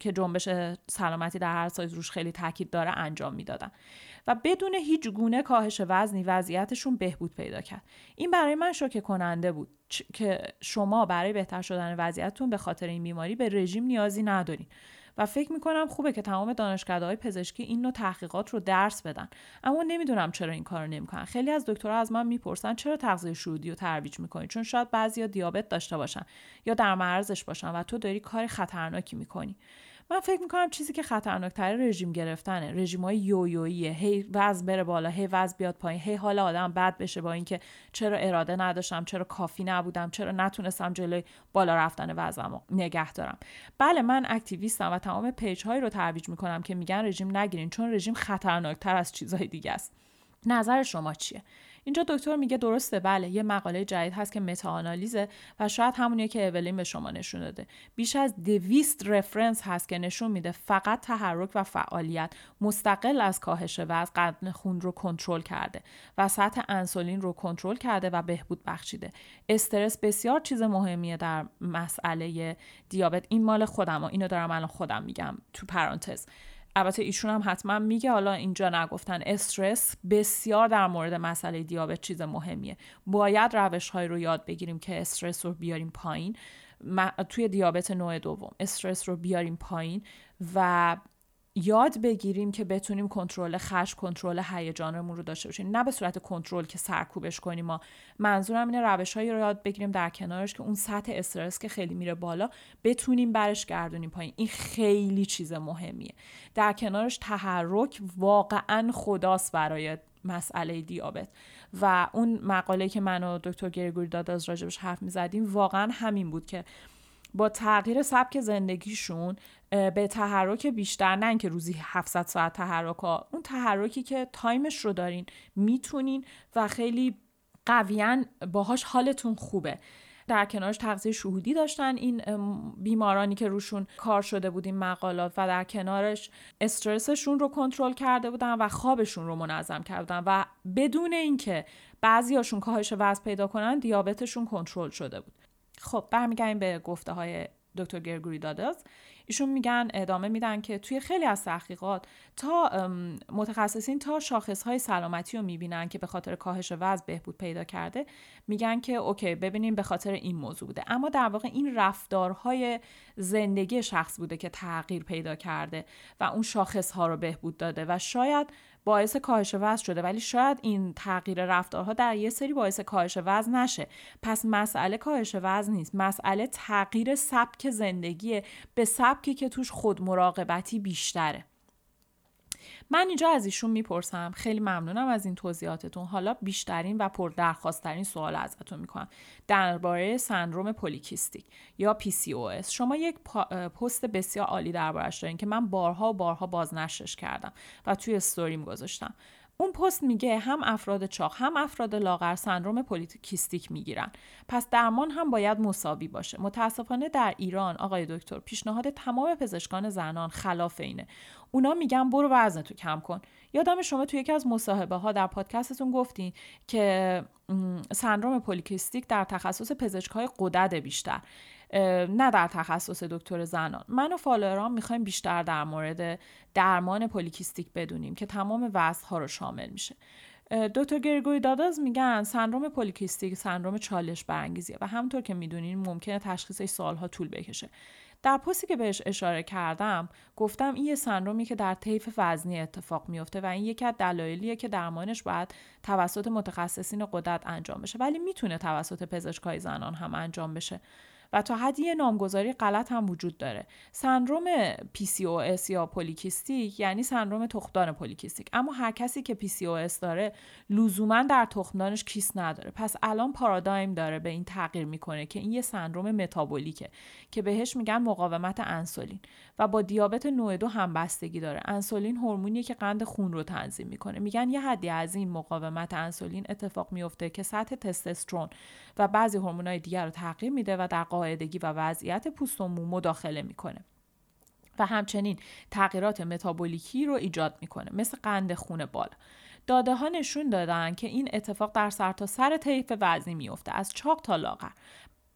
که جنبش سلامتی در هر سایز روش خیلی تاکید داره انجام می‌دادن. و بدون هیچ گونه کاهش وزنی وضعیتشون بهبود پیدا کرد. این برای من شوکه کننده بود که شما برای بهتر شدن وضعیتتون به خاطر این بیماری به رژیم نیازی ندارین. و فکر می‌کنم خوبه که تمام دانشکده های پزشکی این نوع تحقیقات رو درس بدن. اما نمی‌دونم چرا این کارو نمی‌کنن. خیلی از دکترها از من می‌پرسن چرا تغذیه شهودی رو ترویج می‌کنی؟ چون شاید بعضیا دیابت داشته باشن یا در معرضش باشن و تو داری کار خطرناکی می‌کنی. من فکر می‌کنم چیزی که خطرناکتر رژیم گرفتنه. رژیم های یویویه هی وزن بره بالا هی وزن بیاد پایین هی حال آدم بد بشه با اینکه چرا اراده نداشتم چرا کافی نبودم چرا نتونستم جلوی بالا رفتن وزنمو نگه دارم. بله من اکتیویستم و تمام پیج هایی رو ترویج می‌کنم که میگن رژیم نگیرین چون رژیم خطرناکتر از چیزهای دیگه است. نظر شما چیه؟ اینجا دکتر میگه درسته بله یه مقاله جدید هست که متاآنالیزه و شاید همونیه که اولین به شما نشون داده. بیش از دویست رفرنس هست که نشون میده فقط تحرک و فعالیت مستقل از کاهش وزن قند خون رو کنترل کرده و سطح انسولین رو کنترل کرده و بهبود بخشیده. استرس بسیار چیز مهمیه در مسئله دیابت. این مال خودم و اینو دارم الان خودم میگم تو پرانتز. البته ایشون هم حتما میگه حالا اینجا نگفتن استرس بسیار در مورد مسئله دیابت چیز مهمیه. باید روش های رو یاد بگیریم که استرس رو بیاریم پایین. توی دیابت نوع دوم استرس رو بیاریم پایین و یاد بگیریم که بتونیم کنترل خش کنترل هیجانمون رو داشته باشیم. نه به صورت کنترل که سرکوبش کنیم ما. منظورم اینه روش هایی رو یاد بگیریم در کنارش که اون سطح استرس که خیلی میره بالا بتونیم برش گردونیم پایین. این خیلی چیز مهمیه. در کنارش تحرک واقعا خداست برای مسئله دیابت. و اون مقاله که من و دکتر گریگوری داد از راجبش حرف می‌زدیم واقعا همین بود که با تغییر سبک زندگیشون به تحرک بیشتر نه اینکه روزی 700 ساعت تحرک ها اون تحرکی که تایمش رو دارین می‌تونین و خیلی قویا باهاش حالتون خوبه. در کنارش تغذیه شهودی داشتن این بیمارانی که روشون کار شده بود این مقالات و در کنارش استرسشون رو کنترل کرده بودن و خوابشون رو منظم کرده بودن و بدون اینکه بعضیاشون کاهش وزن پیدا کنن دیابتشون کنترل شده بود. خب برمیگردیم به گفته های دکتر گرگوری داداز. ایشون میگن ادامه میدن که توی خیلی از تحقیقات تا متخصصین تا شاخص های سلامتی رو می‌بینن که به خاطر کاهش وزن بهبود پیدا کرده میگن که اوکی ببینیم به خاطر این موضوع بوده. اما در واقع این رفتارهای زندگی شخص بوده که تغییر پیدا کرده و اون شاخص ها رو بهبود داده و شاید باعث کاهش وزن شده ولی شاید این تغییر رفتارها در یه سری باعث کاهش وزن نشه. پس مسئله کاهش وزن نیست. مسئله تغییر سبک زندگی به سبکی که توش خود مراقبتی بیشتره. من اینجا از ایشون می‌پرسم. خیلی ممنونم از این توضیحاتتون. حالا بیشترین و پردرخواستترین سوال ازتون می‌کنم. درباره سندروم پولیکیستیک یا PCOS شما یک پست بسیار عالی دربارش دارین که من بارها و بارها بازنشرش کردم و توی استوریم گذاشتم. اون پست میگه هم افراد چاق هم افراد لاغر سندروم پولیکیستیک می‌گیرن. پس درمان هم باید مساوی باشه. متاسفانه در ایران آقای دکتر پیشنهاد تمام پزشکان زنان خلاف اینه اونا میگن برو وزن تو کم کن. یادم شما توی یکی از مصاحبه ها در پادکستتون گفتین که سندروم پولیکیستیک در تخصص پزشک های بیشتر. نه در تخصص دکتر زنان. من و فالوورام می‌خوایم بیشتر در مورد درمان پولیکیستیک بدونیم که تمام وضع ها رو شامل میشه. دکتر گرگوری داداز میگن سندروم پولیکیستیک سندروم چالش برانگیزیه و همونطور که می‌دونین ممکنه تشخیصش سالها طول بکشه. در پستی که بهش اشاره کردم گفتم این یه سندرومی که در طیف وزنی اتفاق میفته و این یکی از دلایلیه که درمانش باید توسط متخصصین قدرت انجام بشه. ولی می‌تونه توسط پزشکای زنان هم انجام بشه. و تا حدی نامگذاری غلط هم وجود داره. سندروم PCOS یا پولیکیستیک یعنی سندروم تخمدان پولیکیستیک. اما هر کسی که PCOS داره لزوما در تخمدانش کیست نداره. پس الان پارادایم داره به این تغییر می‌کنه که این یه سندروم متابولیکه که بهش میگن مقاومت انسولین و با دیابت نوع دو هم بستگی داره. انسولین هورمونیه که قند خون رو تنظیم می‌کنه. میگن یه حدی از این مقاومت انسولین اتفاق میفته که سطح تستوسترون و بعضی هورمونای دیگر رو تغییر میده و در قاعدگی و وضعیت پوست و مو مداخله می‌کنه و همچنین تغییرات متابولیکی رو ایجاد می‌کنه مثل قند خون بالا داده ها نشون دادن که این اتفاق در سرتاسر سر طیف وزنی میفته از چاق تا لاغر.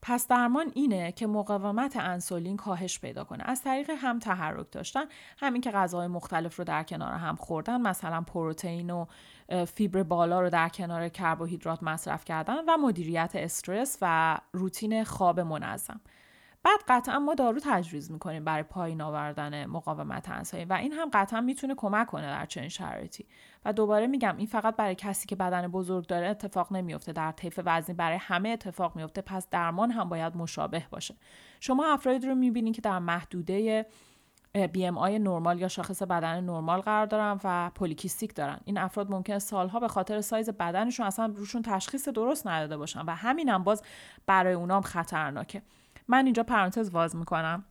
پس درمان اینه که مقاومت انسولین کاهش پیدا کنه. از طریق هم تحرک داشتن همین که غذاهای مختلف رو در کنار هم خوردن مثلا پروتئین و فیبر بالا رو در کنار کربوهیدرات مصرف کردن و مدیریت استرس و روتین خواب منظم. بعد قطعا ما دارو تجویز می‌کنیم برای پایین آوردن مقاومت انسولین و این هم قطعا می‌تونه کمک کنه در چنین شرایطی. و دوباره میگم این فقط برای کسی که بدن بزرگ داره اتفاق نمیفته در طیف وزنی برای همه اتفاق میفته پس درمان هم باید مشابه باشه. شما افرادی رو می‌بینید که در محدوده آی نرمال یا شاخص بدن نرمال قرار دارن و پولیکیستیک دارن. این افراد ممکنه سالها به خاطر سایز بدنشون اصلا روشون تشخیص درست نداده باشن و همین هم باز برای اونام خطرناکه. من اینجا پرانتز واز می‌کنم.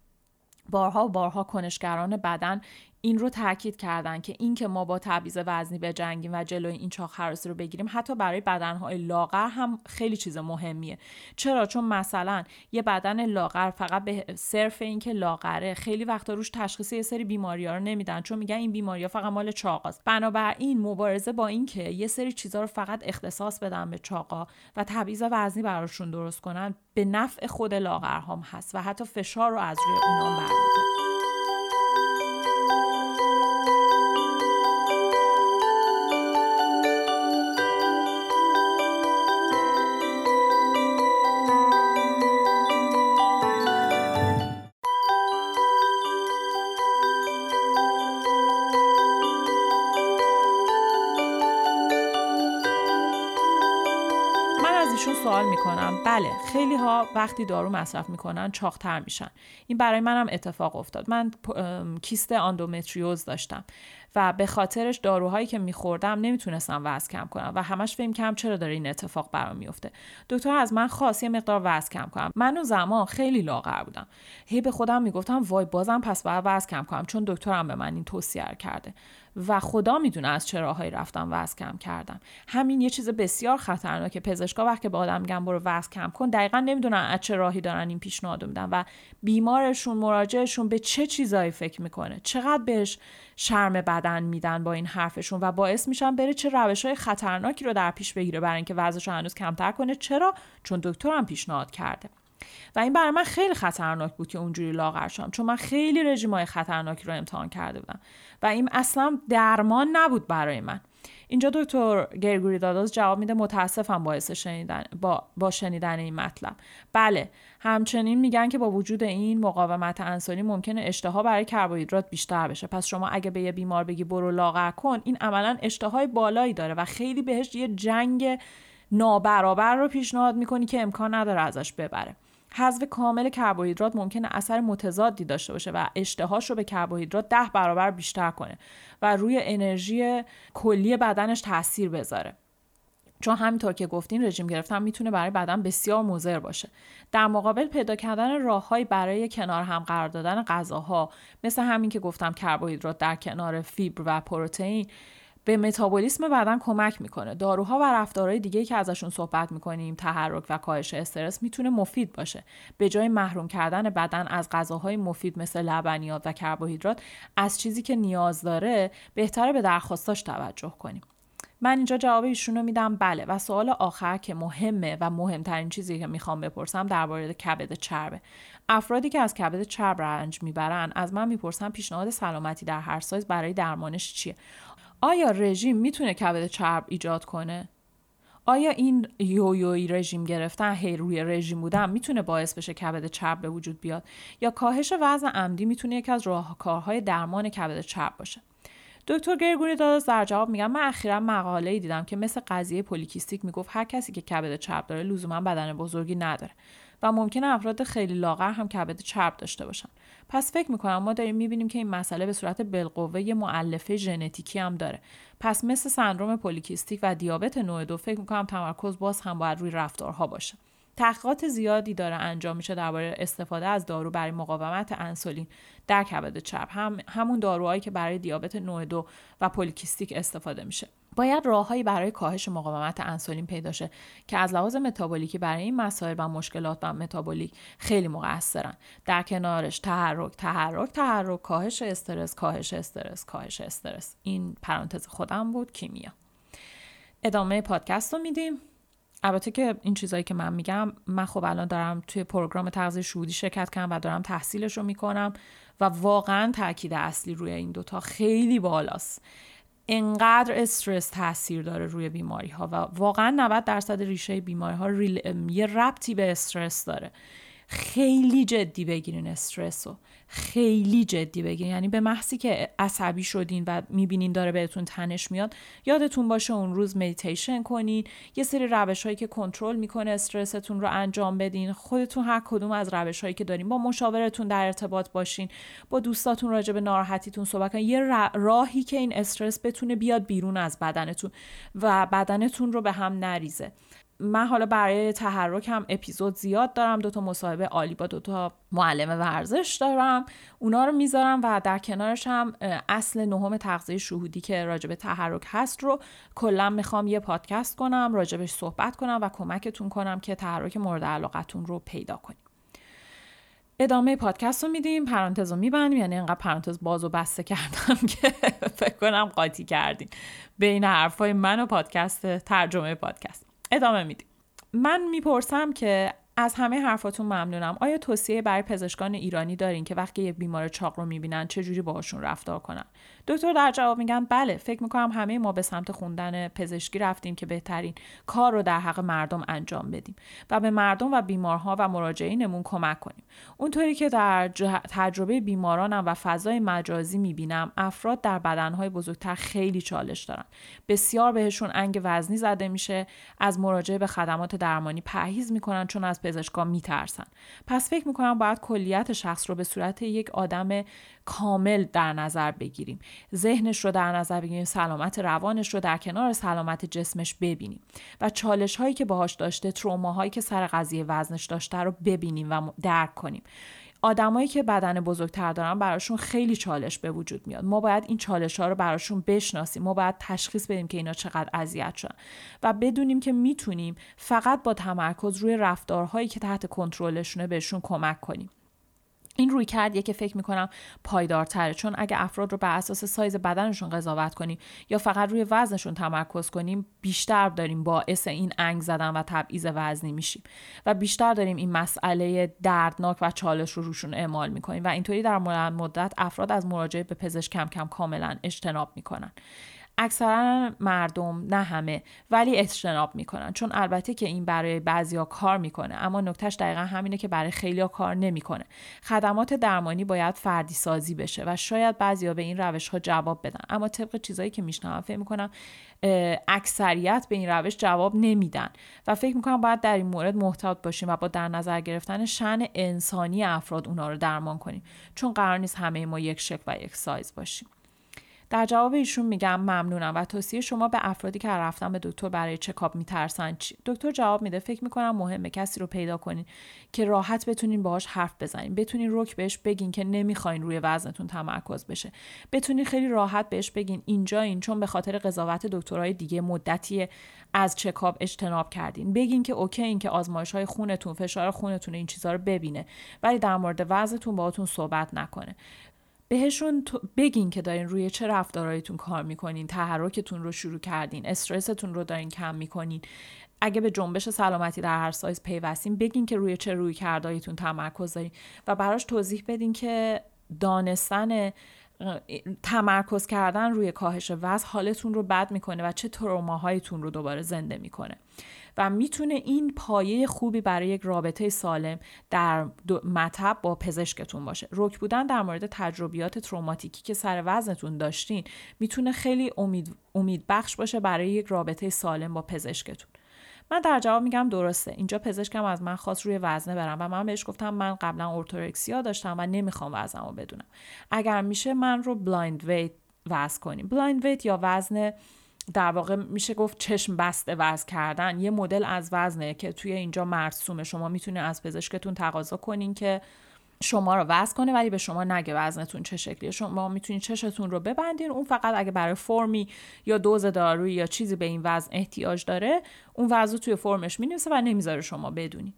بارها بارها کنشگران بدن این رو تاکید کردن که این که ما با تبعیض وزنی به جنگیم و جلوی این چاق حراسی رو بگیریم حتی برای بدنهای لاغر هم خیلی چیز مهمیه. چرا؟ چون مثلا یه بدن لاغر فقط به صرف اینکه لاغره خیلی وقتا روش تشخیص یه سری بیماری ها رو نمیدن چون میگن این بیماری ها فقط مال چاقاست. بنابراین مبارزه با اینکه یه سری چیزها رو فقط اختصاص بدن به چاقا و تبعیض وزنی براشون درست کنن به نفع خود لاغرهام هست و حتی فشار رو از روی اونام برمیداره. خیلی ها وقتی دارو مصرف می‌کنن چاقتر میشن. این برای منم اتفاق افتاد. من کیست آندومتریوز داشتم. و به خاطرش داروهایی که میخوردم نمی‌تونستم وزن کم کنم و همش فکر کم چرا داره این اتفاق برام میفته دکتر از من خواست یه مقدار وزن کم کنم. من اون زمان خیلی لاغر بودم. هی به خودم می‌گفتم وای بازم پس باید وزن کم کنم چون دکترم به من این توصیه کرده. و خدا می‌دونه از چه راههایی رفتم وزن کم کردم. همین یه چیز بسیار خطرناکه پزشکا وقتی به آدم میگن برو وزن کم کن دقیقا نمی‌دونن از چه راهی دارن این پیشنهاد میدن و بیمارشون مراجعشون به چه چیزایی فکر می‌کنه؟ چقدر بهش شرم بدن میدن با این حرفشون و باعث میشن بره چه روش های خطرناکی رو در پیش بگیره برای اینکه رو هنوز کمتر کنه. چرا؟ چون دکترم پیشنهاد کرده. و این برای من خیلی خطرناک بود که اونجوری لاغر شدم چون من خیلی رژیمای خطرناکی رو امتحان کرده بودم. و این اصلا درمان نبود برای من. اینجا دکتر گرگوری داداز جواب میده متاسفم باعث شنیدن با, با شنیدن این مطلب. بله همچنین میگن که با وجود این مقاومت انسولین ممکنه اشتها برای کربوهیدرات بیشتر بشه. پس شما اگه به یه بیمار بگی برو لاغر کن این عملا اشتهای بالایی داره و خیلی بهش یه جنگ نابرابر رو پیشنهاد می‌کنی که امکان نداره ازش ببره. حذف کامل کربوهیدرات ممکنه اثر متضادی داشته باشه و اشتهاش رو به کربوهیدرات ده برابر بیشتر کنه و روی انرژی کلی بدنش تاثیر بذاره. چون همینطور که گفتین رژیم گرفتن می‌تونه برای بدن بسیار مضر باشه. در مقابل پیدا کردن راههایی برای کنار هم قرار دادن غذاها مثل همین که گفتم کربوهیدرات در کنار فیبر و پروتئین به متابولیسم بدن کمک می‌کنه. داروها و رفتارهای دیگه که ازشون صحبت می‌کنیم تحرک و کاهش استرس می‌تونه مفید باشه. به جای محروم کردن بدن از غذاهای مفید مثل لبنیات و کربوهیدرات از چیزی که نیاز داره بهتره به درخواستاش توجه کنیم. من اینجا جواب ایشون رو میدم. بله و سوال آخر که مهمه و مهمترین چیزی که می‌خوام بپرسم درباره کبد چربه. افرادی که از کبد چرب رنج می‌برن از من می‌پرسن پیشنهاد سلامتی در هر سایز برای درمانش چیه؟ آیا رژیم می‌تونه کبد چرب ایجاد کنه؟ آیا این یویوی رژیم گرفتن هی روی رژیم بودن می‌تونه باعث بشه کبد چرب به وجود بیاد؟ یا کاهش وزن عمدی می‌تونه یکی از راهکارهای درمان کبد چرب باشه؟ دکتر گرگوری داداس در جواب میگم من اخیرا مقاله ای دیدم که مثل قضیه پولیکیستیک می‌گفت هر کسی که کبد چرب داره لزوما بدن بزرگی نداره. و ممکنه افراد خیلی لاغر هم کبد چرب داشته باشن. پس فکر می‌کنم ما داریم می‌بینیم که این مسئله به صورت بالقوه یه معلفه ژنتیکی هم داره. پس مثل سندروم پولیکیستیک و دیابت نوع دو فکر می‌کنم تمرکز باز هم باید روی رفتارها باشه. تحقیقات زیادی داره انجام میشه درباره استفاده از دارو برای مقاومت انسولین در کبد چرب. هم همون داروهایی که برای دیابت نوع دو و پولیکیستیک استفاده میشه. باید راههایی برای کاهش مقاومت انسولین پیدا شه که از لحاظ متابولیکی برای این مسائل و مشکلات و متابولیک خیلی مقصرن. در کنارش تحرک تحرک تحرک کاهش استرس کاهش استرس کاهش استرس. این پرانتز خودم بود کیمیا. ادامه پادکست رو میدیم. البته که این چیزایی که من میگم من خب الان دارم توی پروگرام تغذیه شهودی شرکت کردم و دارم تحصیلش رو می‌کنم و واقعا تاکید اصلی روی این دوتا خیلی بالاست. انقدر استرس تاثیر داره روی بیماری ها و واقعا 90 درصد ریشه بیماری ها یه ربطی به استرس داره. خیلی جدی بگیرین استرس رو خیلی جدی بگیرین یعنی به محضی که عصبی شدین و می‌بینین داره بهتون تنش میاد یادتون باشه اون روز مدیتیشن کنین. یه سری روش هایی که کنترل می‌کنه استرستون رو انجام بدین. خودتون هر کدوم از روش هایی که دارین با مشاورتون در ارتباط باشین. با دوستاتون راجع به ناراحتیتون صحبت کنین. یه راهی که این استرس بتونه بیاد بیرون از بدنتون و بدنتون رو به هم نریزه. من حالا برای تحرک هم اپیزود زیاد دارم دوتا مصاحبه عالی با دوتا معلم ورزش دارم اونا رو می‌ذارم و در کنارش هم اصل نهم تغذیه شهودی که راجب تحرک هست رو کلا می‌خوام یه پادکست کنم راجبش صحبت کنم و کمکتون کنم که تحرک مورد علاقتون رو پیدا کنیم. ادامه پادکست رو میدیم پرانتز رو میبندیم یعنی انقدر پرانتز باز و بسته کردم *laughs* که فکر کنم قاطی کردیم بین حرفای من و پادکست ترجمه پادکست. ادامه میدیم. من می‌پرسم که از همه حرفاتون ممنونم. آیا توصیه برای پزشکان ایرانی دارین که وقتی یک بیمار چاق رو می‌بینن چه جوری باهاشون رفتار کنن؟ دکتر در جواب میگن بله فکر می‌کنم همه ما به سمت خوندن پزشکی رفتیم که بهترین کار رو در حق مردم انجام بدیم و به مردم و بیمارها و مراجعینمون کمک کنیم. اونطوری که در تجربه بیمارانم و فضای مجازی می‌بینم افراد در بدنهای بزرگتر خیلی چالش دارن. بسیار بهشون انگ وزنی زده میشه از مراجعه به خدمات درمانی پرهیز می‌کنن چون از پزشکا میترسن. پس فکر می‌کنم باید کلیت شخص رو به صورت یک آدم کامل در نظر بگیریم. ذهنش رو در نظر بگیریم سلامت روانش رو در کنار سلامت جسمش ببینیم و چالش هایی که باهاش داشته تروماهایی که سر قضیه وزنش داشته رو ببینیم و درک کنیم. آدمایی که بدن بزرگتر دارن براشون خیلی چالش به وجود میاد. ما باید این چالش ها رو براشون بشناسیم. ما باید تشخیص بدیم که اینا چقدر اذیت شدن و بدونیم که می‌تونیم فقط با تمرکز روی رفتارهایی که تحت کنترلشونه بهشون کمک کنیم. این روی کردیه که فکر می‌کنم پایدارتره. چون اگه افراد رو بر اساس سایز بدنشون قضاوت کنیم یا فقط روی وزنشون تمرکز کنیم بیشتر داریم باعث این انگ زدن و تبعیض وزنی میشیم. و بیشتر داریم این مسئله دردناک و چالش رو روشون اعمال می‌کنیم. و اینطوری در مدت افراد از مراجعه به پزشک کم کم کاملا اجتناب می‌کنن. اکثرا مردم نه همه ولی اجتناب می‌کنن. چون البته که این برای بعضیا کار می‌کنه اما نکتهش دقیقا همینه که برای خیلیا کار نمی‌کنه. خدمات درمانی باید فردی سازی بشه و شاید بعضیا به این روش ها جواب بدن. اما طبق چیزایی که میشنوم فکر می‌کنم اکثریت به این روش جواب نمیدن. و فکر می‌کنم باید در این مورد محتاط باشیم و با در نظر گرفتن شن انسانی افراد اونا رو درمان کنیم. چون قرار نیست همه ما یک شکل و یک سایز باشیم. در جواب ایشون میگم ممنونم و توصیه شما به افرادی که رفتن به دکتر برای چکاپ میترسن چی؟ دکتر جواب میده فکر می‌کنم مهمه کسی رو پیدا کنین که راحت بتونین باهاش حرف بزنین. بتونین رک بهش بگین که نمی‌خواین روی وزنتون تمرکز بشه. بتونین خیلی راحت بهش بگین اینجا این چون به خاطر قضاوت دکترهای دیگه مدتی از چکاپ اجتناب کردین. بگین که اوکی این که آزمایش های خونتون فشار خونتون این چیزها رو ببینه ولی در مورد وزنتون باهاتون صحبت نکنه. بهشون بگین که دارین روی چه رفتارهایتون کار می‌کنین تحرکتون رو شروع کردین استرستون رو دارین کم می‌کنین. اگه به جنبش سلامتی در هر سایز پیوستین بگین که روی چه روی کردهایتون تمرکز دارین و براش توضیح بدین که دانستن تمرکز کردن روی کاهش وزن حالتون رو بد می‌کنه و چه تروماهایتون رو دوباره زنده می‌کنه. و می‌تونه این پایه خوبی برای یک رابطه سالم در مطب با پزشکتون باشه. رک بودن در مورد تجربیات تروماتیکی که سر وزنتون داشتین می‌تونه خیلی امید, امید بخش باشه برای یک رابطه سالم با پزشکتون. من در جواب میگم درسته. اینجا پزشکم از من خواست روی وزنه برم و من بهش گفتم من قبلا ارتورکسیا داشتم و نمی‌خوام وزنمو بدونم. اگر میشه من رو بلایند ویت وزن کنیم. بلایند ویت یا وزن در واقع میشه گفت چشم بسته وزن کردن. یه مدل از وزنه که توی اینجا مرسومه. شما می‌تونید از پزشکتون تقاضا کنین که شما رو وزن کنه ولی به شما نگه وزنتون چه شکلیه. شما می‌تونید چشتون رو ببندین. اون فقط اگه برای فرمی یا دوز دارویی یا چیزی به این وزن احتیاج داره اون وزن توی فرمش می‌نویسه و نمی‌ذاره شما بدونین.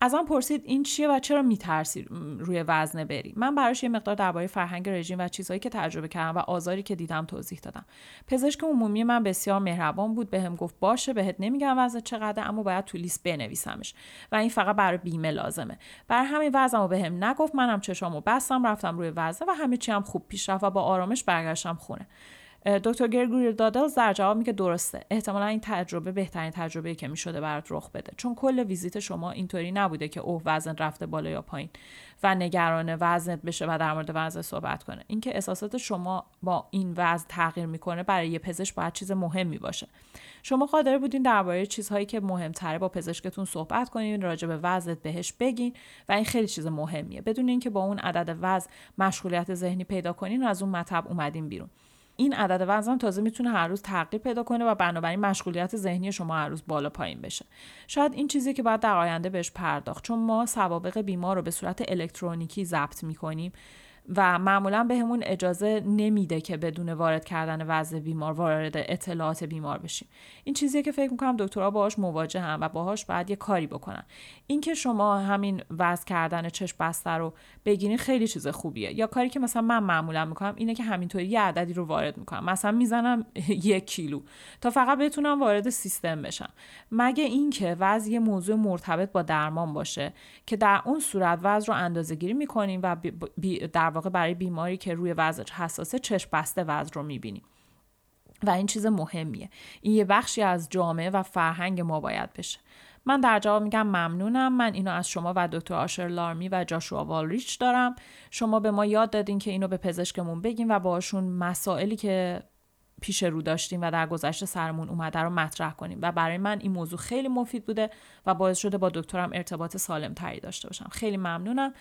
از من پرسید این چیه و چرا میترسی روی وزنه بری؟ من براش یه مقدار درباره فرهنگ رژیم و چیزهایی که تجربه کردم و آزاری که دیدم توضیح دادم. پزشک عمومی من بسیار مهربان بود بهم به گفت باشه بهت نمیگم وزن چقدر اما باید تو لیست بنویسمش. و این فقط برای بیمه لازمه. بر همین وزنمو بهم نگفت منم چشامو بستم رفتم روی وزنه و همه چی هم خوب پیش رفت و با آرامش برگشتم خونه. دکتر گرگوری دادل در جواب میگه درسته. احتمالا این تجربه بهترین تجربه که می‌شده برات رخ بده. چون کل ویزیت شما اینطوری نبوده که اوه وزن رفته بالا یا پایین و نگران وزنت بشه و در مورد وزن صحبت کنه. اینکه احساسات شما با این وزن تغییر می‌کنه برای یه پزشک باید چیز مهمی باشه. شما قادر بودین درباره چیزهایی که مهمتره با پزشکتون صحبت کنین راجع به وزنت بهش بگین و این خیلی چیز مهمیه. بدون اینکه با اون عدد وزن مشغولیت ذهنی پیدا کنین و از اون مطب اومدین بیرون. این عدد وزن تازه می‌تونه هر روز تغییر پیدا کنه و بنابراین مشغولیت ذهنی شما هر روز بالا پایین بشه. شاید این چیزی که باید در آینده بهش پرداخت چون ما سوابق بیمار رو به صورت الکترونیکی ضبط می‌کنیم. و معمولا بهمون به اجازه نمیده که بدون وارد کردن وضع بیمار وارد اطلاعات بیمار بشیم. این چیزیه که فکر می‌کنم دکترها باهاش مواجه هم و باهاش باید یه کاری بکنن. اینکه شما همین وضع کردن چشم بسته رو بگیرین خیلی چیز خوبیه. یا کاری که مثلا من معمولا می‌کنم اینه که همینطوری یه عددی رو وارد می‌کنم. مثلا می‌زنم *laughs* یک کیلو تا فقط بتونم وارد سیستم بشم. مگه اینکه وضع یه موضوع مرتبط با درمان باشه که در اون صورت وضع رو اندازه گیری می‌کنیم و در واقع برای بیماری که روی وضع حساسه چشم بسته وضع رو می‌بینیم و این چیز مهمیه. این یه بخشی از جامعه و فرهنگ ما باید بشه. من در جواب میگم ممنونم. من اینو از شما و دکتر آشر لارمی و جاشوا والریچ دارم. شما به ما یاد دادین که اینو به پزشکمون بگیم و باشون مسائلی که پیش رو داشتیم و در گذشته سرمون اومده رو مطرح کنیم. و برای من این موضوع خیلی مفید بوده و باعث شده با دکترم ارتباط سالم تری داشته باشم. خیلی ممنونم.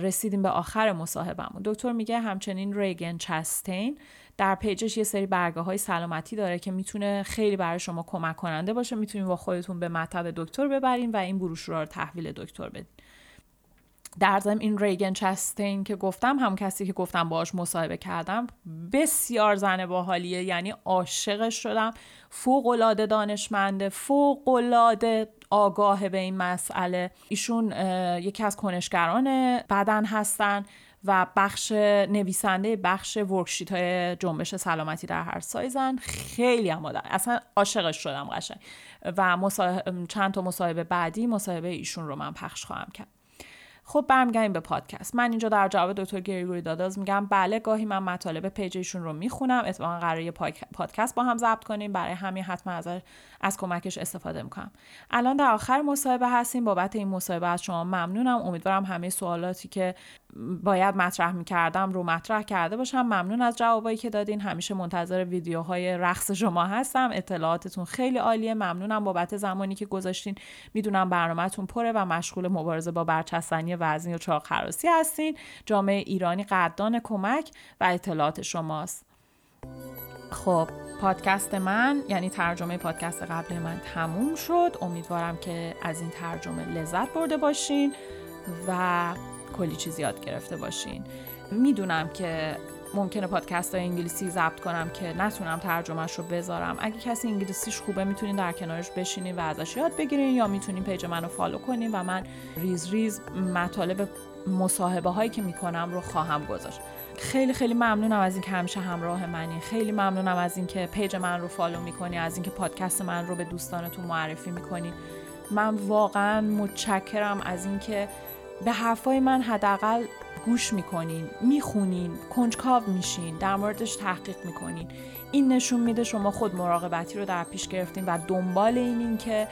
رسیدیم به آخر مصاحبمون دکتر میگه همچنین ریگن چستین در پیجش یه سری برگه های سلامتی داره که می‌تونه خیلی برای شما کمک کننده باشه. می‌تونید با خودتون به مطب دکتر ببرین و این بروشورا رو تحویل دکتر بدین. در ضمن این ریگن چستین که گفتم هم کسی که گفتم باهاش مصاحبه کردم بسیار زن باحالیه یعنی عاشقش شدم. فوق العاده دانشمنده فوق العاده آگاه به این مسئله. ایشون یکی از کنشگران بدن هستن و بخش نویسنده بخش ورکشیت های جنبش سلامتی در هر سایزن خیلی هم آدم اصلا عاشقش شدم قشنگ. و چند تا مصاحبه بعدی مصاحبه ایشون رو من پخش خواهم کرد. خب برمیگردیم به پادکست. من اینجا در جواب دکتر گریگوری داداز میگم بله گاهی من مطالب پیجشون رو می‌خونم. اتفاقا قراره پادکست با هم ضبط کنیم. برای همین حتما از کمکش استفاده می‌کنم. الان در آخر مصاحبه هستیم. بابت این مصاحبه از شما ممنونم. امیدوارم همه سوالاتی که باید مطرح می‌کردم رو مطرح کرده باشم. ممنون از جوابایی که دادین. همیشه منتظر ویدیوهای رقص شما هستم. اطلاعاتتون خیلی عالیه. ممنونم بابت زمانی که گذاشتین. می‌دونم برنامهتون پره و مشغول مبارزه با برچستنی وزنی و چاق خراسی هستین. جامعه ایرانی قدردان کمک و اطلاعات شماست. خب پادکست من یعنی ترجمه پادکست قبل من تموم شد. امیدوارم که از این ترجمه لذت برده باشین و کلی چیز یاد گرفته باشین. می‌دونم که ممکنه پادکست های انگلیسی ضبط کنم که نتونم ترجمهش رو بذارم. اگه کسی انگلیسیش خوبه می‌تونین در کنارش بشینین و ازش یاد بگیرین یا می‌تونین page منو follow کنین و من ریز ریز مطالب مصاحبه هایی که می‌کنم رو خواهم گذاشت. خیلی خیلی ممنونم از اینکه همیشه همراه منی. خیلی ممنونم از اینکه page من رو follow می‌کنی از اینکه پادکست من رو به دوستانتون معرفی می‌کنی. من واقعا متشکرم از اینکه به حرفای من حداقل گوش می‌کنین می‌خونین کنجکاو میشین در موردش تحقیق می‌کنین. این نشون میده شما خود مراقبتی رو در پیش گرفتین و دنبال اینین که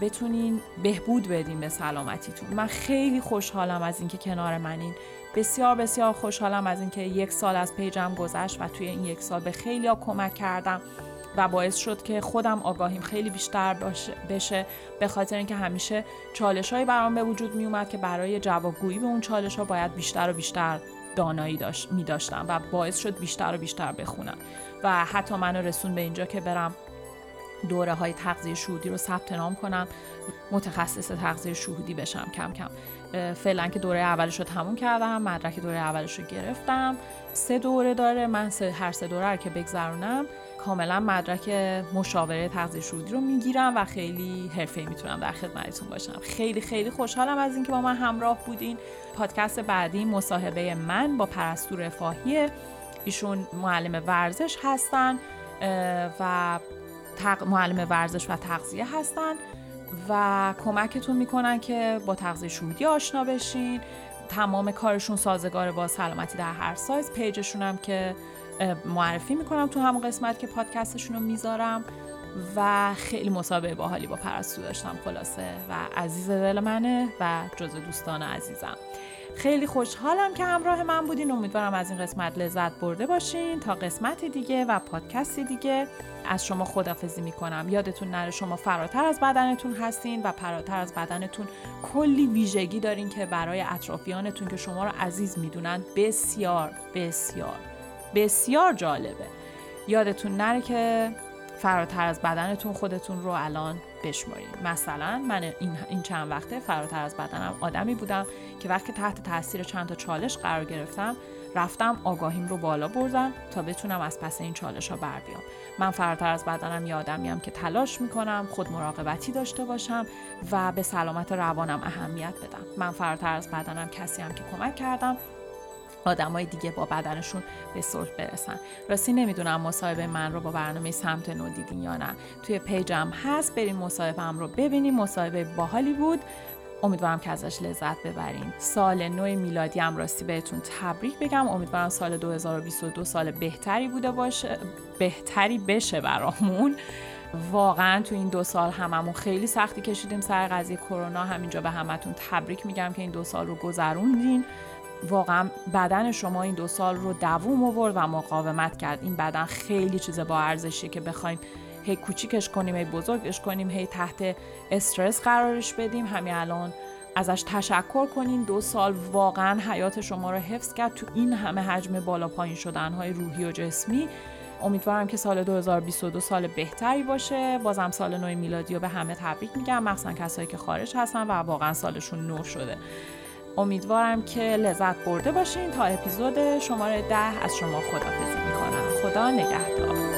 بتونین بهبود بدین به سلامتیتون. من خیلی خوشحالم از اینکه کنار منین. بسیار بسیار خوشحالم از اینکه یک سال از پیجم گذشت و توی این یک سال به خیلی ها کمک کردم و باعث شد که خودم آگاهیم خیلی بیشتر بشه به خاطر اینکه همیشه چالش هایی برام به وجود می اومد که برای جوابگویی به اون چالش ها باید بیشتر و بیشتر دانایی داشت می داشتم و باعث شد بیشتر و بیشتر بخونم و حتی منو رسون به اینجا که برم دوره های تغذیه شهودی رو ثبت نام کنم متخصص تغذیه شهودی بشم کم کم. فعلا که دوره اولش رو تموم کردم مدرک دوره اولش رو گرفتم. سه دوره داره من سه هر سه دوره رو که بگذرونم کاملا مدرک مشاوره تغذیه شهودی رو می‌گیرم و خیلی حرفه‌ای می‌تونم در خدمتتون باشم. خیلی خیلی خوشحالم از اینکه با من همراه بودین. پادکست بعدی مصاحبه من با پرستو رفاهی ایشون معلم ورزش هستن و معلم ورزش و تغذیه هستن و کمکتون می‌کنن که با تغذیه شهودی آشنا بشین. تمام کارشون سازگار با سلامتی در هر سایز. پیجشون هم که معرفی می‌کنم تو همون قسمت که پادکستشون رو می‌ذارم و خیلی مسابقه باحالی با پرستو داشتم. خلاصه و عزیز دل منه و جز دوستان عزیزم. خیلی خوشحالم که همراه من بودین. امیدوارم از این قسمت لذت برده باشین. تا قسمت دیگه و پادکستی دیگه از شما خدافزی می‌کنم. یادتون نره شما فراتر از بدنتون هستین و فراتر از بدنتون کلی ویژگی دارین که برای اطرافیانتون که شما رو عزیز می‌دونن. بسیار بسیار بسیار جالبه. یادتون نره که فراتر از بدنتون خودتون رو الان بشمارین مثلا من این, این چند وقته فراتر از بدنم آدمی بودم که وقتی تحت تاثیر چند تا چالش قرار گرفتم رفتم آگاهیم رو بالا بردم تا بتونم از پس این چالش ها بر بیام. من فراتر از بدنم یه آدمیم که تلاش می‌کنم خود مراقبتی داشته باشم و به سلامت روانم اهمیت بدم. من فراتر از بدنم کسی هم که کمک کردم آدمای دیگه با بدنشون به صلح برسن. راستی نمی‌دونم مصاحبه من رو با برنامه سمت نو دیدین یا نه. توی پیجم هست بریم مصاحبه رو ببینیم. مصاحبه باحالی بود. امیدوارم که ازش لذت ببرین. سال نو میلادی هم راستی بهتون تبریک بگم. امیدوارم سال 2022 سال بهتری بوده باشه بهتری بشه برامون. واقعا تو این دو سال هممون خیلی سختی کشیدیم سر قضیه کرونا. همینجا به همتون تبریک میگم که این دو سال رو گذروندین. واقعا بدن شما این دو سال رو دووم آورد و مقاومت کرد. این بدن خیلی چیز با ارزشیه که بخوایم هی کوچیکش کنیم هی بزرگش کنیم هی تحت استرس قرارش بدیم. همین الان ازش تشکر کنین. دو سال واقعا حیات شما رو حفظ کرد. تو این همه حجم بالا پایین شدن های روحی و جسمی امیدوارم که سال 2022 سال بهتری باشه. بازم سال نو میلادی رو به همه تبریک میگم. مخصوصا کسایی که خارج هستن و واقعا سالشون نو شده. امیدوارم که لذت برده باشین تا اپیزود شماره ده از شما خدافزی می‌کنم. خدا نگهدار.